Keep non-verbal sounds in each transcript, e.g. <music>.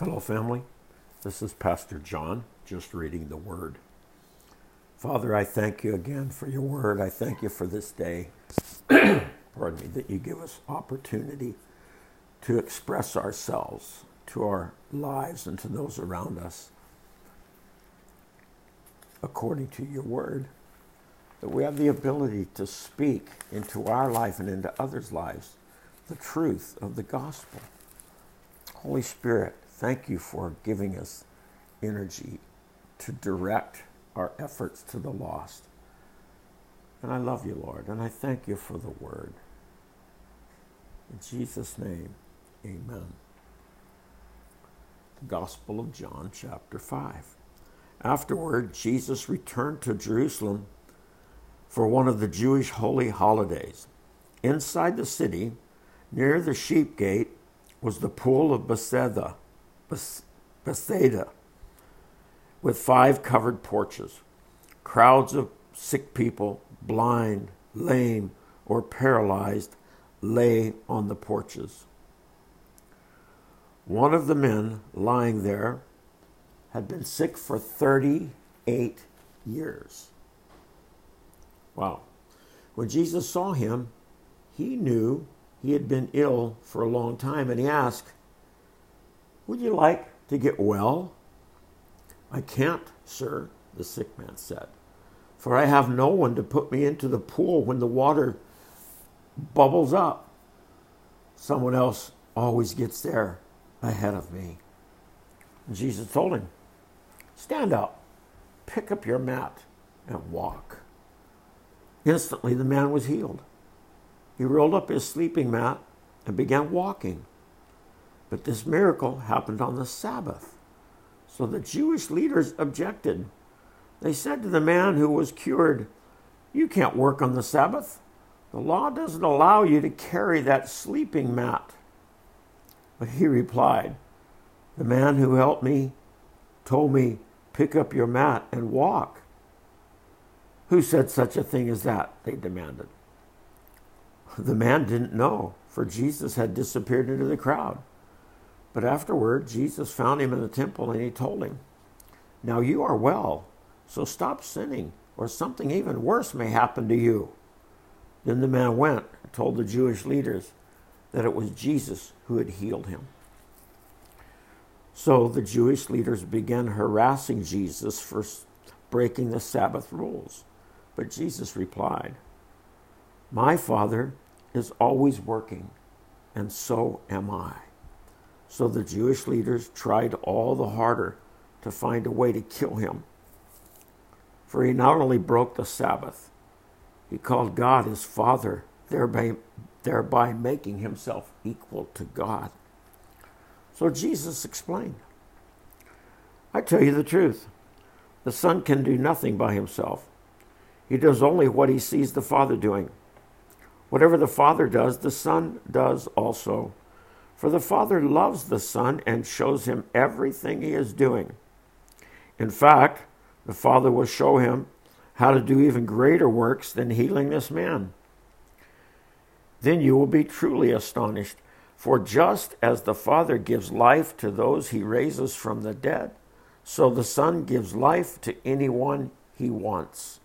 Hello, family. This is Pastor John, just reading the Word. Father, I thank you again for your Word. I thank you for this day. <clears throat> Pardon me, that you give us opportunity to express ourselves to our lives and to those around us according to your Word. That we have the ability to speak into our life and into others' lives the truth of the gospel. Holy Spirit, Thank you for giving us energy to direct our efforts to the lost. And I love you, Lord, and I thank you for the word. In Jesus' name, amen. The Gospel of John, chapter 5. Afterward, Jesus returned to Jerusalem for one of the Jewish holy holidays. Inside the city, near the sheep gate, was the pool of Bethesda Bethsaida with five covered porches. Crowds of sick people, blind, lame, or paralyzed, lay on the porches. One of the men lying there had been sick for 38 years. Wow. When Jesus saw him, he knew he had been ill for a long time and he asked, would you like to get well? I can't, sir, the sick man said, for I have no one to put me into the pool when the water bubbles up. Someone else always gets there ahead of me. Jesus told him, Stand up, pick up your mat, and walk. Instantly, the man was healed. He rolled up his sleeping mat and began walking. But this miracle happened on the Sabbath. So the Jewish leaders objected. They said to the man who was cured, You can't work on the Sabbath. The law doesn't allow you to carry that sleeping mat. But he replied, The man who helped me told me, Pick up your mat and walk. Who said such a thing as that? They demanded. The man didn't know, for Jesus had disappeared into the crowd. But afterward, Jesus found him in the temple and he told him, Now you are well, so stop sinning, or something even worse may happen to you. Then the man went and told the Jewish leaders that it was Jesus who had healed him. So the Jewish leaders began harassing Jesus for breaking the Sabbath rules. But Jesus replied, My Father is always working, and so am I. So the Jewish leaders tried all the harder to find a way to kill him. For he not only broke the Sabbath, he called God his Father, thereby, thereby making himself equal to God. So Jesus explained I tell you the truth. The Son can do nothing by himself. He does only what he sees the Father doing. Whatever the Father does, the Son does also. For the Father loves the Son and shows him everything he is doing. In fact, the Father will show him how to do even greater works than healing this man. Then you will be truly astonished, for just as the Father gives life to those he raises from the dead, so the Son gives life to anyone he wants.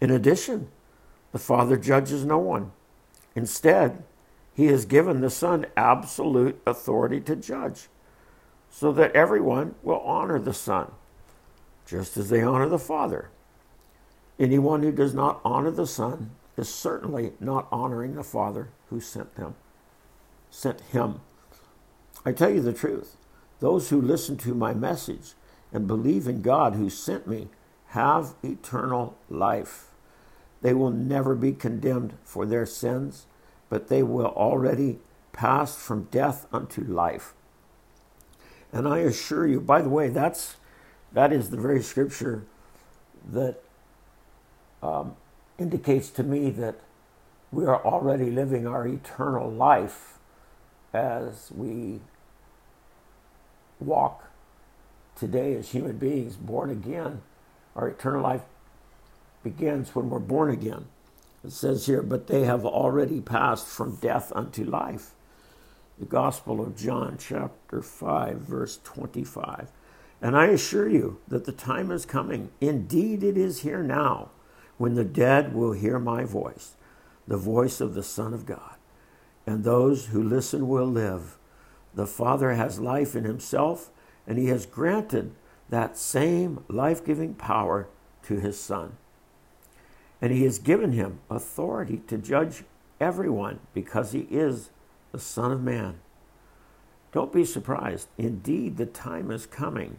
In addition, the Father judges no one. Instead, he has given the Son absolute authority to judge, so that everyone will honor the Son, just as they honor the Father. Anyone who does not honor the Son is certainly not honoring the Father who sent them, sent him. I tell you the truth. Those who listen to my message and believe in God who sent me have eternal life. They will never be condemned for their sins but they will already pass from death unto life. And I assure you, by the way, that's that is the very scripture that um, indicates to me that we are already living our eternal life as we walk today as human beings, born again. Our eternal life begins when we're born again. It says here, but they have already passed from death unto life. the Gospel of John, chapter 5, verse 25. And I assure you that the time is coming, indeed it is here now, when the dead will hear my voice, the voice of the Son of God. And those who listen will live. The Father has life in himself, and he has granted that same life giving power to his Son. And he has given him authority to judge everyone because he is the Son of Man. Don't be surprised. Indeed, the time is coming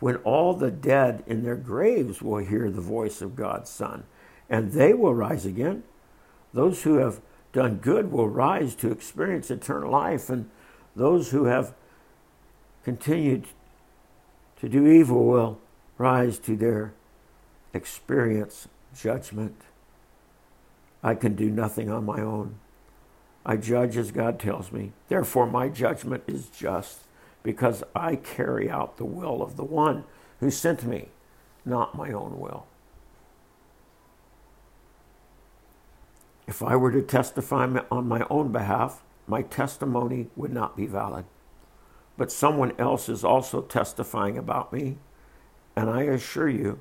when all the dead in their graves will hear the voice of God's Son, and they will rise again. Those who have done good will rise to experience eternal life, and those who have continued to do evil will rise to their experience judgment. I can do nothing on my own. I judge as God tells me. Therefore, my judgment is just because I carry out the will of the one who sent me, not my own will. If I were to testify on my own behalf, my testimony would not be valid. But someone else is also testifying about me, and I assure you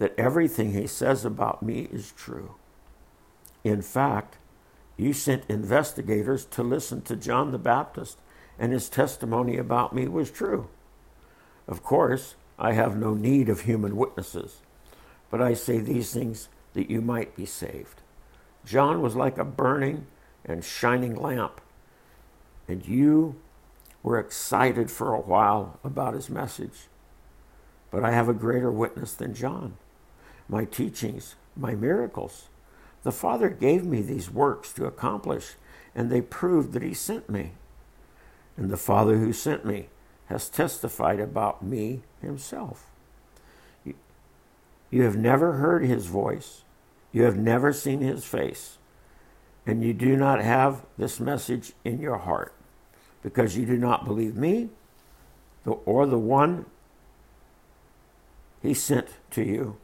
that everything he says about me is true. In fact, you sent investigators to listen to John the Baptist, and his testimony about me was true. Of course, I have no need of human witnesses, but I say these things that you might be saved. John was like a burning and shining lamp, and you were excited for a while about his message. But I have a greater witness than John my teachings, my miracles. The Father gave me these works to accomplish, and they proved that He sent me. And the Father who sent me has testified about me Himself. You have never heard His voice, you have never seen His face, and you do not have this message in your heart because you do not believe me or the one He sent to you.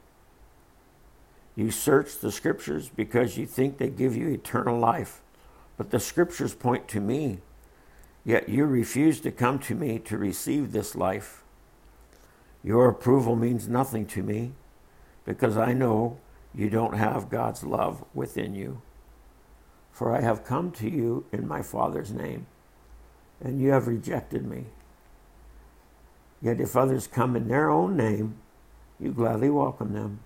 You search the scriptures because you think they give you eternal life, but the scriptures point to me. Yet you refuse to come to me to receive this life. Your approval means nothing to me because I know you don't have God's love within you. For I have come to you in my Father's name, and you have rejected me. Yet if others come in their own name, you gladly welcome them.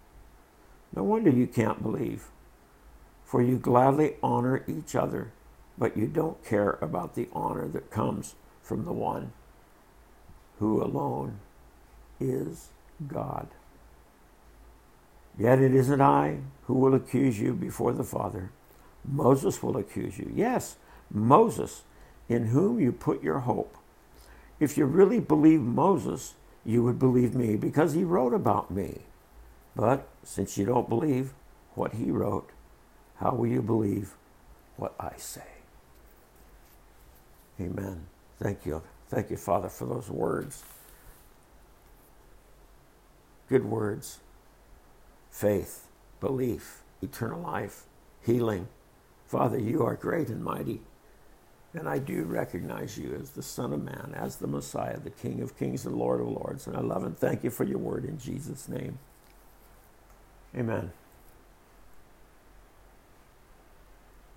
No wonder you can't believe, for you gladly honor each other, but you don't care about the honor that comes from the one who alone is God. Yet it isn't I who will accuse you before the Father. Moses will accuse you. Yes, Moses, in whom you put your hope. If you really believe Moses, you would believe me because he wrote about me. But since you don't believe what he wrote, how will you believe what I say? Amen. Thank you. Thank you, Father, for those words. Good words. Faith, belief, eternal life, healing. Father, you are great and mighty. And I do recognize you as the Son of Man, as the Messiah, the King of kings and Lord of lords. And I love and thank you for your word in Jesus' name. Amen.